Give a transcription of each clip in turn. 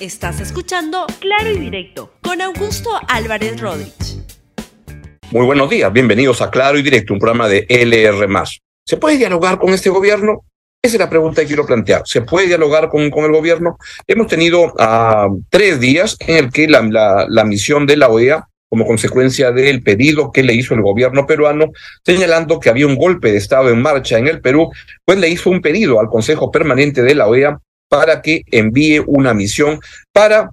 Estás escuchando Claro y Directo con Augusto Álvarez Rodríguez. Muy buenos días, bienvenidos a Claro y Directo, un programa de LR. ¿Se puede dialogar con este gobierno? Esa es la pregunta que quiero plantear. ¿Se puede dialogar con, con el gobierno? Hemos tenido uh, tres días en el que la, la misión de la OEA como consecuencia del pedido que le hizo el gobierno peruano, señalando que había un golpe de Estado en marcha en el Perú, pues le hizo un pedido al Consejo Permanente de la OEA para que envíe una misión para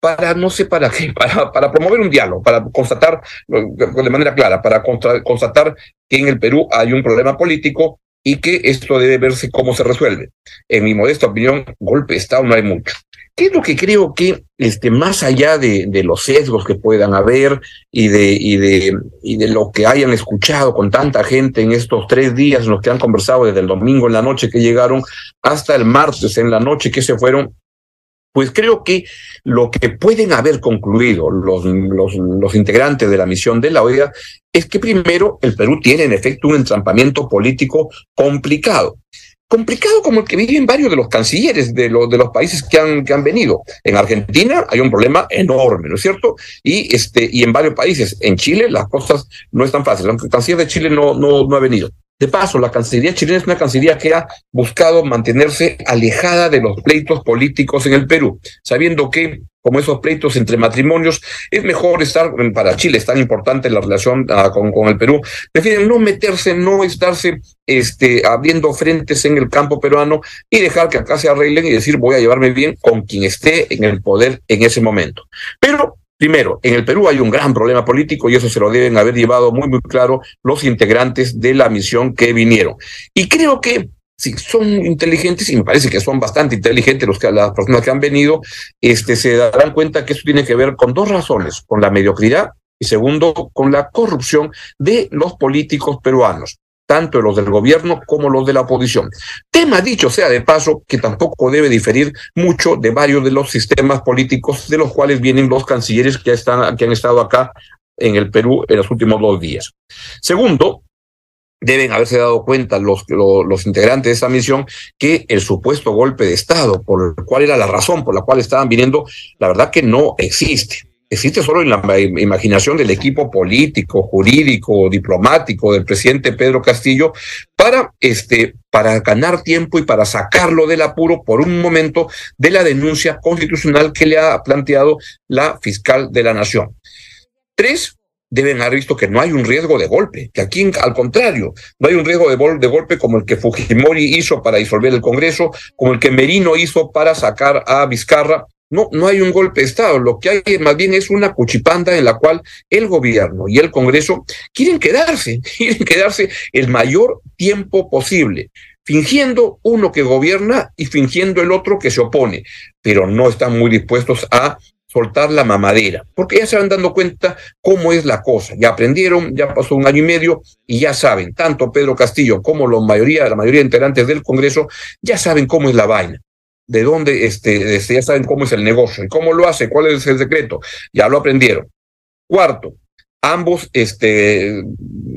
para no sé para qué, para, para promover un diálogo, para constatar de manera clara, para constatar que en el Perú hay un problema político y que esto debe verse cómo se resuelve. En mi modesta opinión, golpe de Estado no hay mucho. ¿Qué es lo que creo que, este, más allá de, los sesgos que puedan haber y de, y, de, y de lo que hayan escuchado con tanta gente en estos tres días en los que han conversado desde el domingo en la noche que llegaron hasta el martes en la noche que se fueron, pues creo que lo que pueden haber concluido los, los, los, integrantes de la misión de la OEA es que primero el Perú tiene en efecto un entrampamiento político complicado complicado como el que viven varios de los cancilleres de, lo, de los países que han, que han venido. En Argentina hay un problema enorme, ¿no es cierto? Y, este, y en varios países. En Chile las cosas no están fáciles, aunque el canciller de Chile no, no, no ha venido. De paso, la Cancillería chilena es una Cancillería que ha buscado mantenerse alejada de los pleitos políticos en el Perú, sabiendo que, como esos pleitos entre matrimonios, es mejor estar, para Chile es tan importante la relación uh, con, con, el Perú, prefieren no meterse, no estarse este, abriendo frentes en el campo peruano y dejar que acá se arreglen y decir voy a llevarme bien con quien esté en el poder en ese momento. Pero Primero, en el Perú hay un gran problema político y eso se lo deben haber llevado muy, muy claro los integrantes de la misión que vinieron. Y creo que si son inteligentes, y me parece que son bastante inteligentes los que, las personas que han venido, este, se darán cuenta que eso tiene que ver con dos razones, con la mediocridad y segundo, con la corrupción de los políticos peruanos tanto los del gobierno como los de la oposición. Tema dicho sea de paso que tampoco debe diferir mucho de varios de los sistemas políticos de los cuales vienen los cancilleres que, están, que han estado acá en el Perú en los últimos dos días. Segundo, deben haberse dado cuenta los, los, los, integrantes de esa misión que el supuesto golpe de Estado, por el cual era la razón por la cual estaban viniendo, la verdad que no existe existe solo en la imaginación del equipo político, jurídico, diplomático del presidente Pedro Castillo para este para ganar tiempo y para sacarlo del apuro por un momento de la denuncia constitucional que le ha planteado la fiscal de la nación. Tres, deben haber visto que no hay un riesgo de golpe, que aquí al contrario, no hay un riesgo de, de, golpe como el que Fujimori hizo para disolver el Congreso, como el que Merino hizo para sacar a Vizcarra no, no hay un golpe de Estado, lo que hay más bien es una cuchipanda en la cual el gobierno y el Congreso quieren quedarse, quieren quedarse el mayor tiempo posible, fingiendo uno que gobierna y fingiendo el otro que se opone, pero no están muy dispuestos a soltar la mamadera, porque ya se van dando cuenta cómo es la cosa, ya aprendieron, ya pasó un año y medio y ya saben, tanto Pedro Castillo como la mayoría, la mayoría de integrantes del Congreso ya saben cómo es la vaina de dónde, este, este, ya saben cómo es el negocio y cómo lo hace, cuál es el secreto, ya lo aprendieron. Cuarto, ambos este,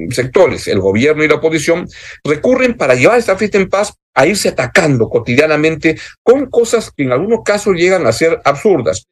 sectores, el gobierno y la oposición, recurren para llevar esta fiesta en paz a irse atacando cotidianamente con cosas que en algunos casos llegan a ser absurdas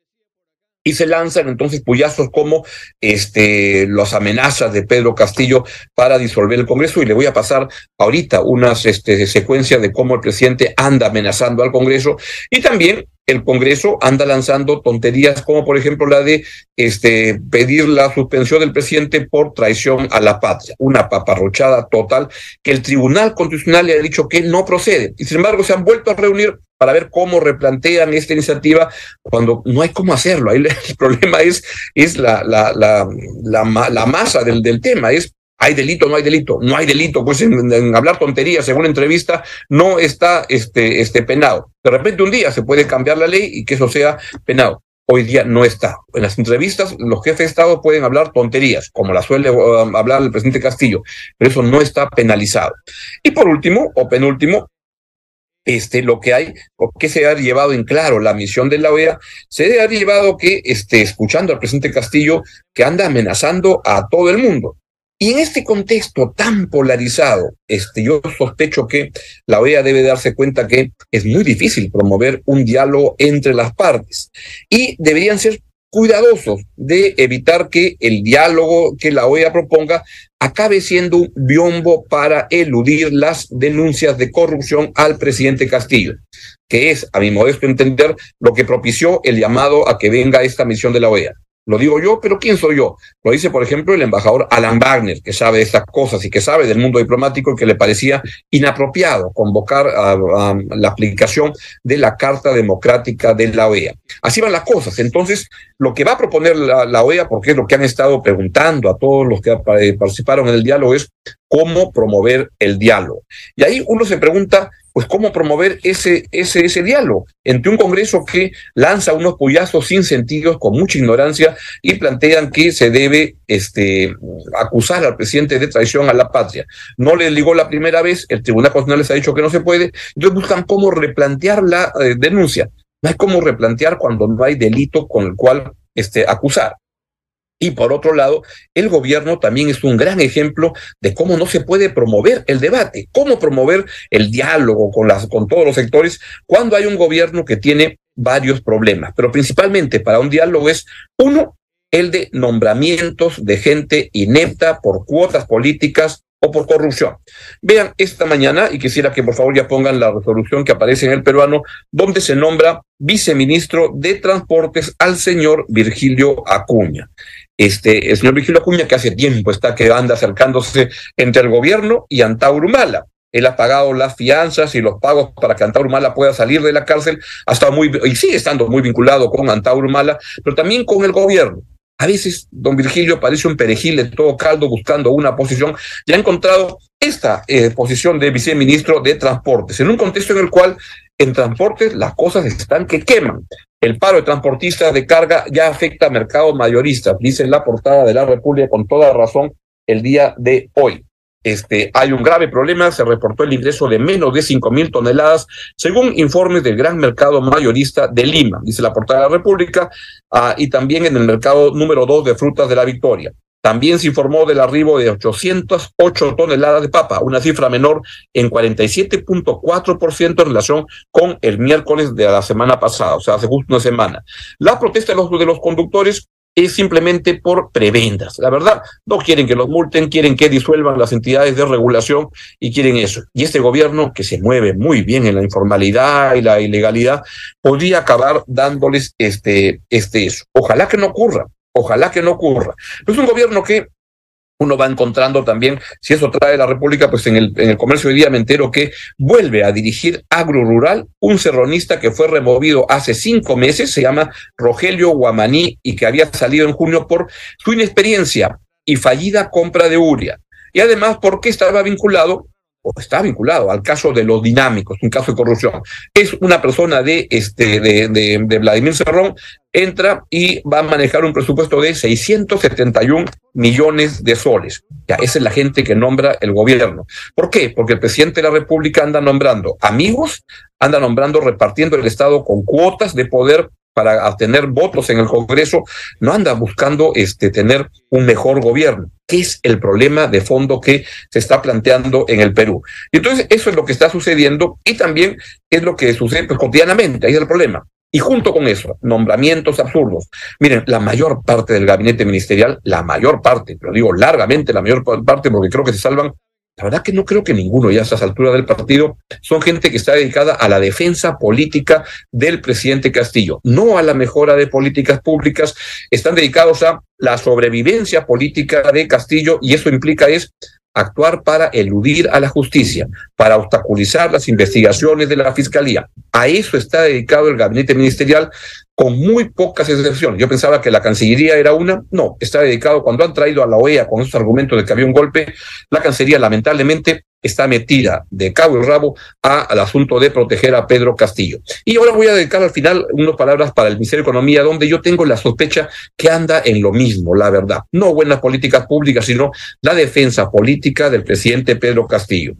y se lanzan entonces puyazos como este, las amenazas de Pedro Castillo para disolver el Congreso. Y le voy a pasar ahorita unas este, secuencias de cómo el presidente anda amenazando al Congreso. Y también el Congreso anda lanzando tonterías como por ejemplo la de este, pedir la suspensión del presidente por traición a la patria, una paparrochada total que el Tribunal Constitucional le ha dicho que no procede. Y sin embargo se han vuelto a reunir para ver cómo replantean esta iniciativa cuando no hay cómo hacerlo. Ahí el problema es, la masa del, del tema, es ¿Hay delito no hay delito? No hay delito, pues en, en, hablar tonterías según entrevista no está este, este penado. De repente un día se puede cambiar la ley y que eso sea penado. Hoy día no está. En las entrevistas los jefes de Estado pueden hablar tonterías, como la suele uh, hablar el presidente Castillo, pero eso no está penalizado. Y por último, o penúltimo, este, lo que hay, o que se ha llevado en claro la misión de la OEA, se ha llevado que, este, escuchando al presidente Castillo, que anda amenazando a todo el mundo. Y en este contexto tan polarizado, este, yo sospecho que la OEA debe darse cuenta que es muy difícil promover un diálogo entre las partes y deberían ser cuidadosos de evitar que el diálogo que la OEA proponga acabe siendo un biombo para eludir las denuncias de corrupción al presidente Castillo, que es, a mi modesto entender, lo que propició el llamado a que venga esta misión de la OEA. Lo digo yo, pero ¿quién soy yo? Lo dice, por ejemplo, el embajador Alan Wagner, que sabe estas cosas y que sabe del mundo diplomático y que le parecía inapropiado convocar a, la aplicación de la Carta Democrática de la OEA. Así van las cosas. Entonces, lo que va a proponer la, la OEA, porque es lo que han estado preguntando a todos los que eh, participaron en el diálogo, es cómo promover el diálogo. Y ahí uno se pregunta, pues cómo promover ese, ese, ese diálogo entre un Congreso que lanza unos puyazos sin sentido, con mucha ignorancia, y plantean que se debe este, acusar al presidente de traición a la patria. No le ligó la primera vez, el Tribunal Constitucional les ha dicho que no se puede, entonces buscan cómo replantear la eh, denuncia. No hay cómo replantear cuando no hay delito con el cual este, acusar. Y por otro lado, el gobierno también es un gran ejemplo de cómo no se puede promover el debate, cómo promover el diálogo con, las, con todos los sectores cuando hay un gobierno que tiene varios problemas. Pero principalmente para un diálogo es, uno, el de nombramientos de gente inepta por cuotas políticas o por corrupción. Vean esta mañana, y quisiera que por favor ya pongan la resolución que aparece en el peruano, donde se nombra viceministro de Transportes al señor Virgilio Acuña este, el señor Vigilio Acuña, que hace tiempo está que anda acercándose entre el gobierno y Antaurumala. Él ha pagado las fianzas y los pagos para que Antaurumala pueda salir de la cárcel, ha muy, y sigue estando muy vinculado con Antaurumala, pero también con el gobierno. A veces don Virgilio parece un perejil de todo caldo buscando una posición y ha encontrado esta eh, posición de viceministro de Transportes, en un contexto en el cual en transportes las cosas están que queman. El paro de transportistas de carga ya afecta a mercados mayoristas, dice la portada de la República con toda razón el día de hoy. Este, hay un grave problema, se reportó el ingreso de menos de cinco mil toneladas, según informes del gran mercado mayorista de Lima, dice la portada de la República, ah, y también en el mercado número dos de frutas de la Victoria. También se informó del arribo de 808 toneladas de papa, una cifra menor en 47.4% en relación con el miércoles de la semana pasada, o sea, hace justo una semana. La protesta de los, de los conductores es simplemente por prebendas. La verdad, no quieren que los multen, quieren que disuelvan las entidades de regulación y quieren eso. Y este gobierno, que se mueve muy bien en la informalidad y la ilegalidad, podría acabar dándoles este, este eso. Ojalá que no ocurra. Ojalá que no ocurra. Es un gobierno que uno va encontrando también, si eso trae la República, pues en el, en el comercio de día me entero que vuelve a dirigir Agro Rural un serronista que fue removido hace cinco meses, se llama Rogelio Guamaní y que había salido en junio por su inexperiencia y fallida compra de uria. Y además porque estaba vinculado está vinculado al caso de los dinámicos, un caso de corrupción. Es una persona de, este, de, Vladimir Cerrón, entra y va a manejar un presupuesto de 671 millones de soles. Ya, esa es la gente que nombra el gobierno. ¿Por qué? Porque el presidente de la República anda nombrando amigos, anda nombrando, repartiendo el Estado con cuotas de poder para obtener votos en el Congreso, no anda buscando este, tener un mejor gobierno, que es el problema de fondo que se está planteando en el Perú. Y entonces eso es lo que está sucediendo y también es lo que sucede pues, cotidianamente, ahí es el problema. Y junto con eso, nombramientos absurdos. Miren, la mayor parte del gabinete ministerial, la mayor parte, lo digo largamente, la mayor parte, porque creo que se salvan la verdad que no creo que ninguno ya a estas alturas del partido son gente que está dedicada a la defensa política del presidente Castillo, no a la mejora de políticas públicas, están dedicados a la sobrevivencia política de Castillo y eso implica es actuar para eludir a la justicia, para obstaculizar las investigaciones de la Fiscalía. A eso está dedicado el gabinete ministerial con muy pocas excepciones. Yo pensaba que la Cancillería era una, no, está dedicado cuando han traído a la OEA con esos argumentos de que había un golpe, la Cancillería lamentablemente está metida de cabo y rabo al asunto de proteger a Pedro Castillo. Y ahora voy a dedicar al final unas palabras para el Ministerio de Economía, donde yo tengo la sospecha que anda en lo mismo, la verdad. No buenas políticas públicas, sino la defensa política del presidente Pedro Castillo.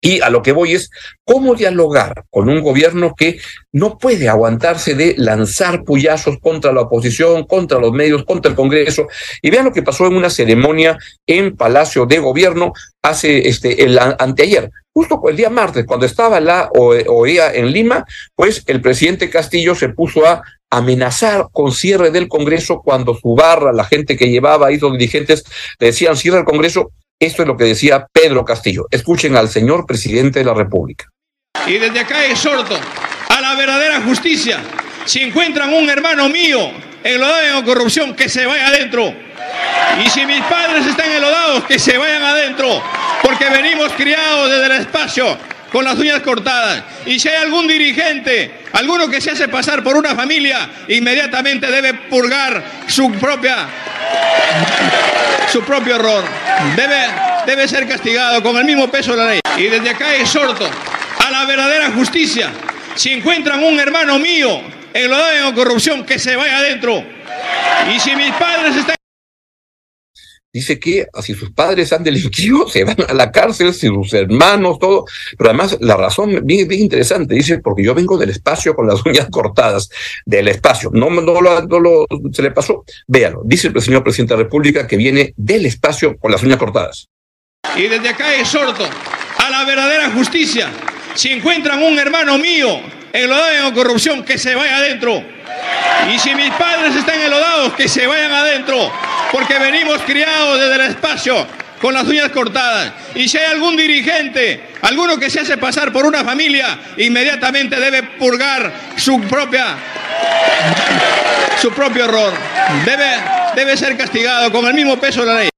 Y a lo que voy es cómo dialogar con un gobierno que no puede aguantarse de lanzar puyazos contra la oposición, contra los medios, contra el Congreso. Y vean lo que pasó en una ceremonia en Palacio de Gobierno hace este el anteayer, justo el día martes, cuando estaba la OEA en Lima, pues el presidente Castillo se puso a amenazar con cierre del Congreso cuando su barra, la gente que llevaba ahí, los dirigentes, decían cierre el Congreso esto es lo que decía Pedro Castillo. Escuchen al señor presidente de la República. Y desde acá exhorto a la verdadera justicia. Si encuentran un hermano mío enlodado en corrupción, que se vaya adentro. Y si mis padres están enlodados, que se vayan adentro. Porque venimos criados desde el espacio con las uñas cortadas. Y si hay algún dirigente, alguno que se hace pasar por una familia, inmediatamente debe purgar su propia su propio error. Debe, debe ser castigado con el mismo peso de la ley. Y desde acá exhorto a la verdadera justicia. Si encuentran un hermano mío enlodado en corrupción, que se vaya adentro. Y si mis padres están dice que si sus padres han delinquido, se van a la cárcel, si sus hermanos, todo. Pero además, la razón bien, bien interesante, dice, porque yo vengo del espacio con las uñas cortadas, del espacio. No, no, lo, no lo, se le pasó. Véalo, dice el señor presidente de la República que viene del espacio con las uñas cortadas. Y desde acá exhorto a la verdadera justicia. Si encuentran un hermano mío enlodado en corrupción, que se vaya adentro. Y si mis padres están enlodados, que se vayan adentro porque venimos criados desde el espacio con las uñas cortadas. Y si hay algún dirigente, alguno que se hace pasar por una familia, inmediatamente debe purgar su propia su propio error. Debe, debe ser castigado con el mismo peso de la ley.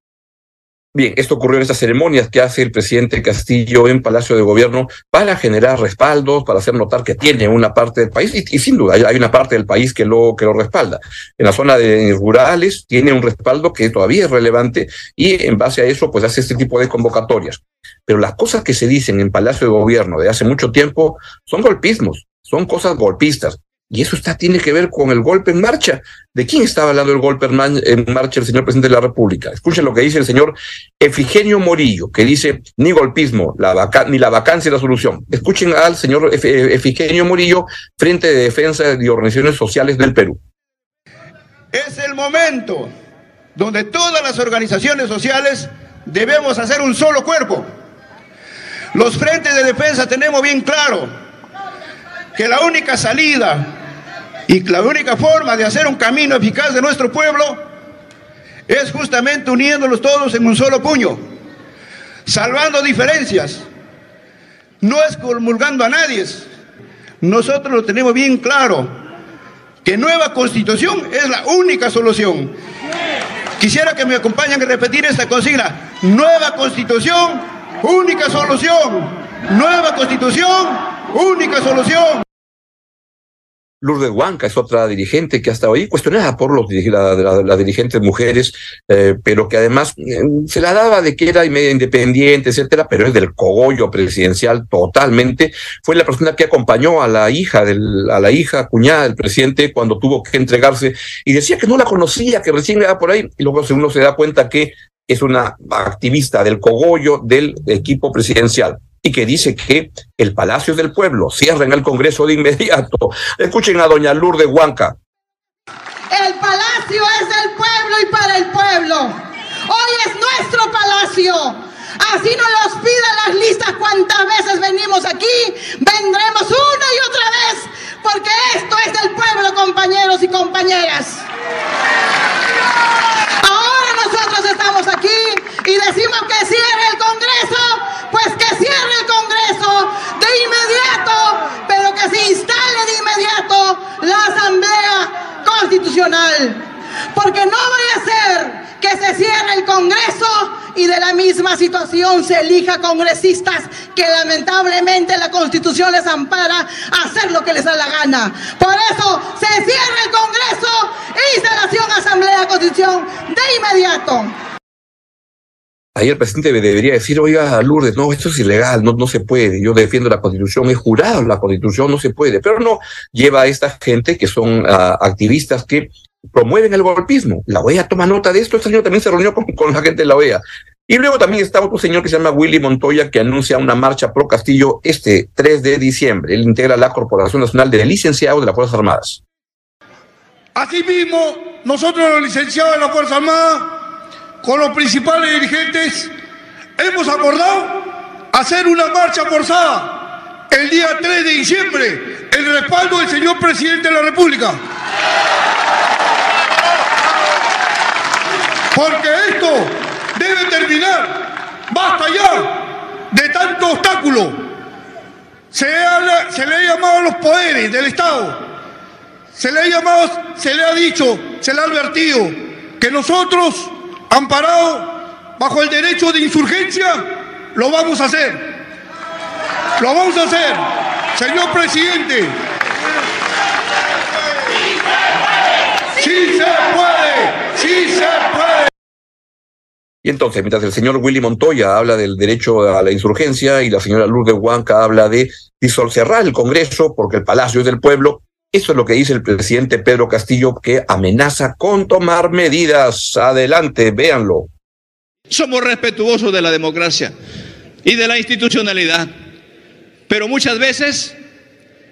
Bien, esto ocurrió en estas ceremonias que hace el presidente Castillo en Palacio de Gobierno para generar respaldos, para hacer notar que tiene una parte del país, y, sin duda hay una parte del país que lo, que lo respalda. En la zona de rurales tiene un respaldo que todavía es relevante y en base a eso pues hace este tipo de convocatorias. Pero las cosas que se dicen en Palacio de Gobierno de hace mucho tiempo son golpismos, son cosas golpistas. Y eso está, tiene que ver con el golpe en marcha. ¿De quién estaba hablando el golpe en marcha el señor presidente de la República? Escuchen lo que dice el señor Efigenio Morillo, que dice ni golpismo, la ni la vacancia es la solución. Escuchen al señor Efigenio Morillo, Frente de Defensa de Organizaciones Sociales del Perú. Es el momento donde todas las organizaciones sociales debemos hacer un solo cuerpo. Los frentes de defensa tenemos bien claro que la única salida y la única forma de hacer un camino eficaz de nuestro pueblo es justamente uniéndolos todos en un solo puño, salvando diferencias, no excomulgando a nadie. Nosotros lo tenemos bien claro, que nueva constitución es la única solución. Quisiera que me acompañen a repetir esta consigna. Nueva constitución, única solución. Nueva constitución, única solución. Lourdes Huanca es otra dirigente que ha estado ahí cuestionada por los, las dirigentes mujeres, eh, pero que además eh, se la daba de que era media independiente, etcétera, pero es del cogollo presidencial totalmente. Fue la persona que acompañó a la hija, del, a la hija cuñada del presidente cuando tuvo que entregarse y decía que no la conocía, que recién era por ahí, y luego uno se da cuenta que es una activista del cogollo del equipo presidencial y que dice que el Palacio del Pueblo cierra en el Congreso de inmediato. Escuchen a doña Lourdes Huanca. El palacio es del pueblo y para el pueblo. Hoy es nuestro palacio. Así nos los piden las listas cuantas veces venimos aquí, vendremos una y otra vez, porque esto es del pueblo, compañeros y compañeras. Ahora estamos aquí y decimos que cierre el Congreso, pues que cierre el Congreso de inmediato, pero que se instale de inmediato la Asamblea Constitucional. Porque no vaya a ser que se cierre el Congreso y de la misma situación se elija congresistas que lamentablemente la Constitución les ampara a hacer lo que les da la gana. Por eso se cierra el Congreso e instalación Asamblea Constitución de inmediato. Ahí el presidente debería decir, oiga, Lourdes, no, esto es ilegal, no, no se puede, yo defiendo la constitución, he jurado la constitución, no se puede, pero no lleva a esta gente que son ah, activistas que promueven el golpismo. La OEA toma nota de esto, este señor también se reunió con, la gente de la OEA Y luego también está otro señor que se llama Willy Montoya, que anuncia una marcha pro Castillo este 3 de diciembre. Él integra la Corporación Nacional de Licenciados de las Fuerzas Armadas. Asimismo, nosotros los licenciados de la Fuerza Armada, con los principales dirigentes, hemos acordado hacer una marcha forzada el día 3 de diciembre en respaldo del señor presidente de la República. Porque esto debe terminar. Basta ya de tanto obstáculo. Se, le ha llamado a los poderes del Estado. Se le ha llamado, se le ha dicho, se le ha advertido que nosotros, amparados bajo el derecho de insurgencia, lo vamos a hacer. Lo vamos a hacer. Señor presidente. Sí se puede, sí se. Y entonces, mientras el señor Willy Montoya habla del derecho a la insurgencia y la señora Lourdes Huanca habla de cerrar el Congreso porque el Palacio es del pueblo, eso es lo que dice el presidente Pedro Castillo, que amenaza con tomar medidas. Adelante, véanlo. Somos respetuosos de la democracia y de la institucionalidad, pero muchas veces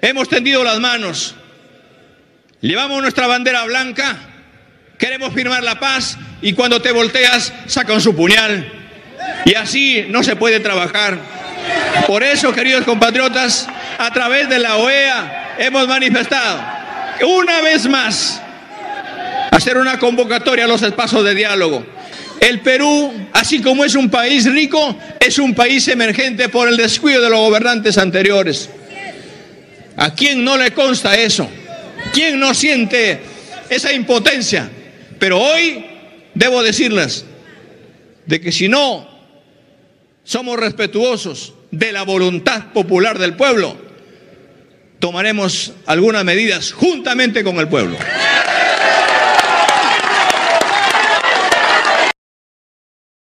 hemos tendido las manos, llevamos nuestra bandera blanca, queremos firmar la paz y cuando te volteas sacan su puñal. Y así no se puede trabajar. Por eso, queridos compatriotas, a través de la OEA hemos manifestado una vez más hacer una convocatoria a los espacios de diálogo. El Perú, así como es un país rico, es un país emergente por el descuido de los gobernantes anteriores. ¿A quién no le consta eso? ¿Quién no siente esa impotencia? Pero hoy debo decirles de que si no somos respetuosos de la voluntad popular del pueblo, tomaremos algunas medidas juntamente con el pueblo.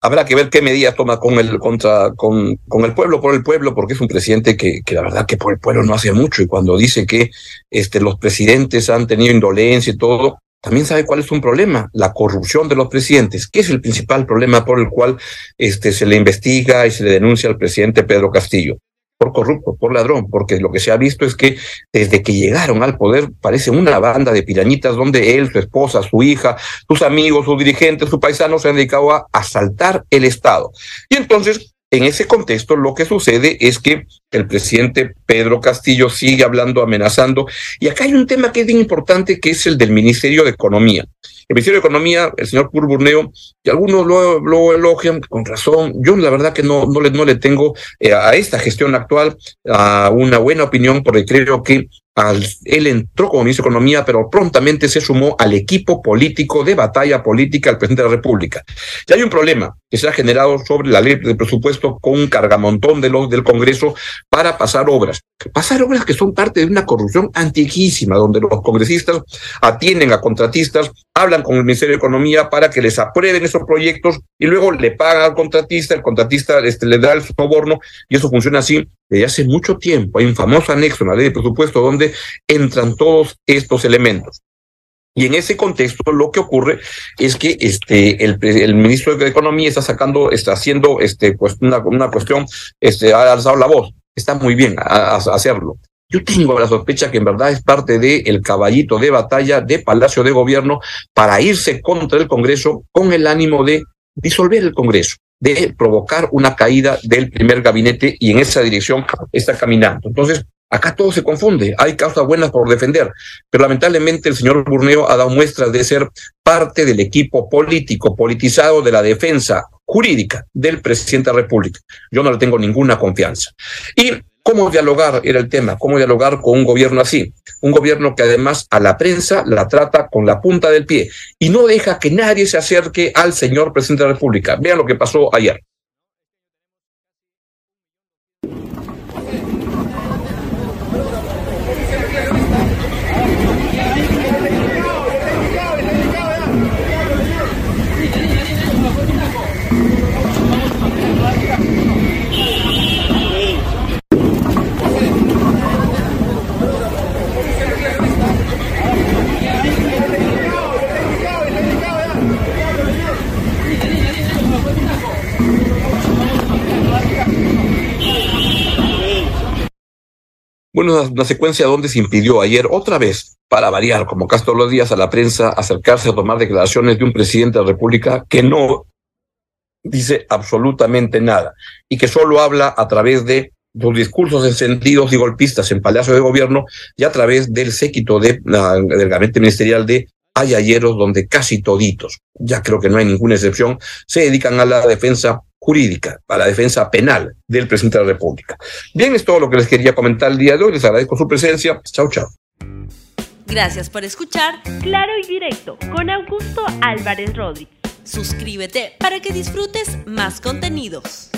Habrá que ver qué medidas toma con el contra con, con el pueblo por el pueblo, porque es un presidente que, que, la verdad que por el pueblo no hace mucho y cuando dice que este, los presidentes han tenido indolencia y todo, también sabe cuál es un problema, la corrupción de los presidentes, que es el principal problema por el cual este, se le investiga y se le denuncia al presidente Pedro Castillo por corrupto, por ladrón, porque lo que se ha visto es que desde que llegaron al poder parece una banda de pirañitas donde él, su esposa, su hija, sus amigos, sus dirigentes, sus paisanos se han dedicado a asaltar el Estado. Y entonces, en ese contexto, lo que sucede es que el presidente Pedro Castillo sigue hablando, amenazando, y acá hay un tema que es bien importante, que es el del Ministerio de Economía. El Ministerio de Economía, el señor Curburneo, y algunos lo, lo, elogian con razón. Yo la verdad que no, no, le, no le tengo eh, a esta gestión actual una buena opinión porque creo que al, él entró como ministro de Economía, pero prontamente se sumó al equipo político de batalla política del presidente de la República. Y hay un problema que se ha generado sobre la ley de presupuesto con un cargamontón de los, del Congreso para pasar obras. Pasar obras que son parte de una corrupción antiquísima, donde los congresistas atienden a contratistas, hablan con el Ministerio de Economía para que les aprueben esos proyectos y luego le pagan al contratista, el contratista este, le da el soborno y eso funciona así desde hace mucho tiempo. Hay un famoso anexo en la ley de presupuesto donde entran todos estos elementos. Y en ese contexto lo que ocurre es que este el, ministro de Economía está sacando, está haciendo este pues una, una cuestión, este ha alzado la voz. Está muy bien hacerlo. Yo tengo la sospecha que en verdad es parte del el caballito de batalla de Palacio de Gobierno para irse contra el Congreso con el ánimo de disolver el Congreso de provocar una caída del primer gabinete y en esa dirección está caminando. Entonces, acá todo se confunde, hay causas buenas por defender, pero lamentablemente el señor Burneo ha dado muestras de ser parte del equipo político, politizado de la defensa jurídica del presidente de la República. Yo no le tengo ninguna confianza. Y ¿Cómo dialogar? Era el tema. ¿Cómo dialogar con un gobierno así? Un gobierno que además a la prensa la trata con la punta del pie y no deja que nadie se acerque al señor presidente de la República. Vean lo que pasó ayer. Una, secuencia donde se impidió ayer otra vez, para variar, como casi todos los días, a la prensa acercarse a tomar declaraciones de un presidente de la República que no dice absolutamente nada y que solo habla a través de los discursos encendidos y golpistas en Palacio de Gobierno y a través del séquito de, del gabinete ministerial de Ayayeros, donde casi toditos, ya creo que no hay ninguna excepción, se dedican a la defensa jurídica, a la defensa penal del presidente de la República. Bien, es todo lo que les quería comentar el día de hoy. Les agradezco su presencia. Chao, chao. Gracias por escuchar Claro y Directo con Augusto Álvarez Rodríguez. Suscríbete para que disfrutes más contenidos.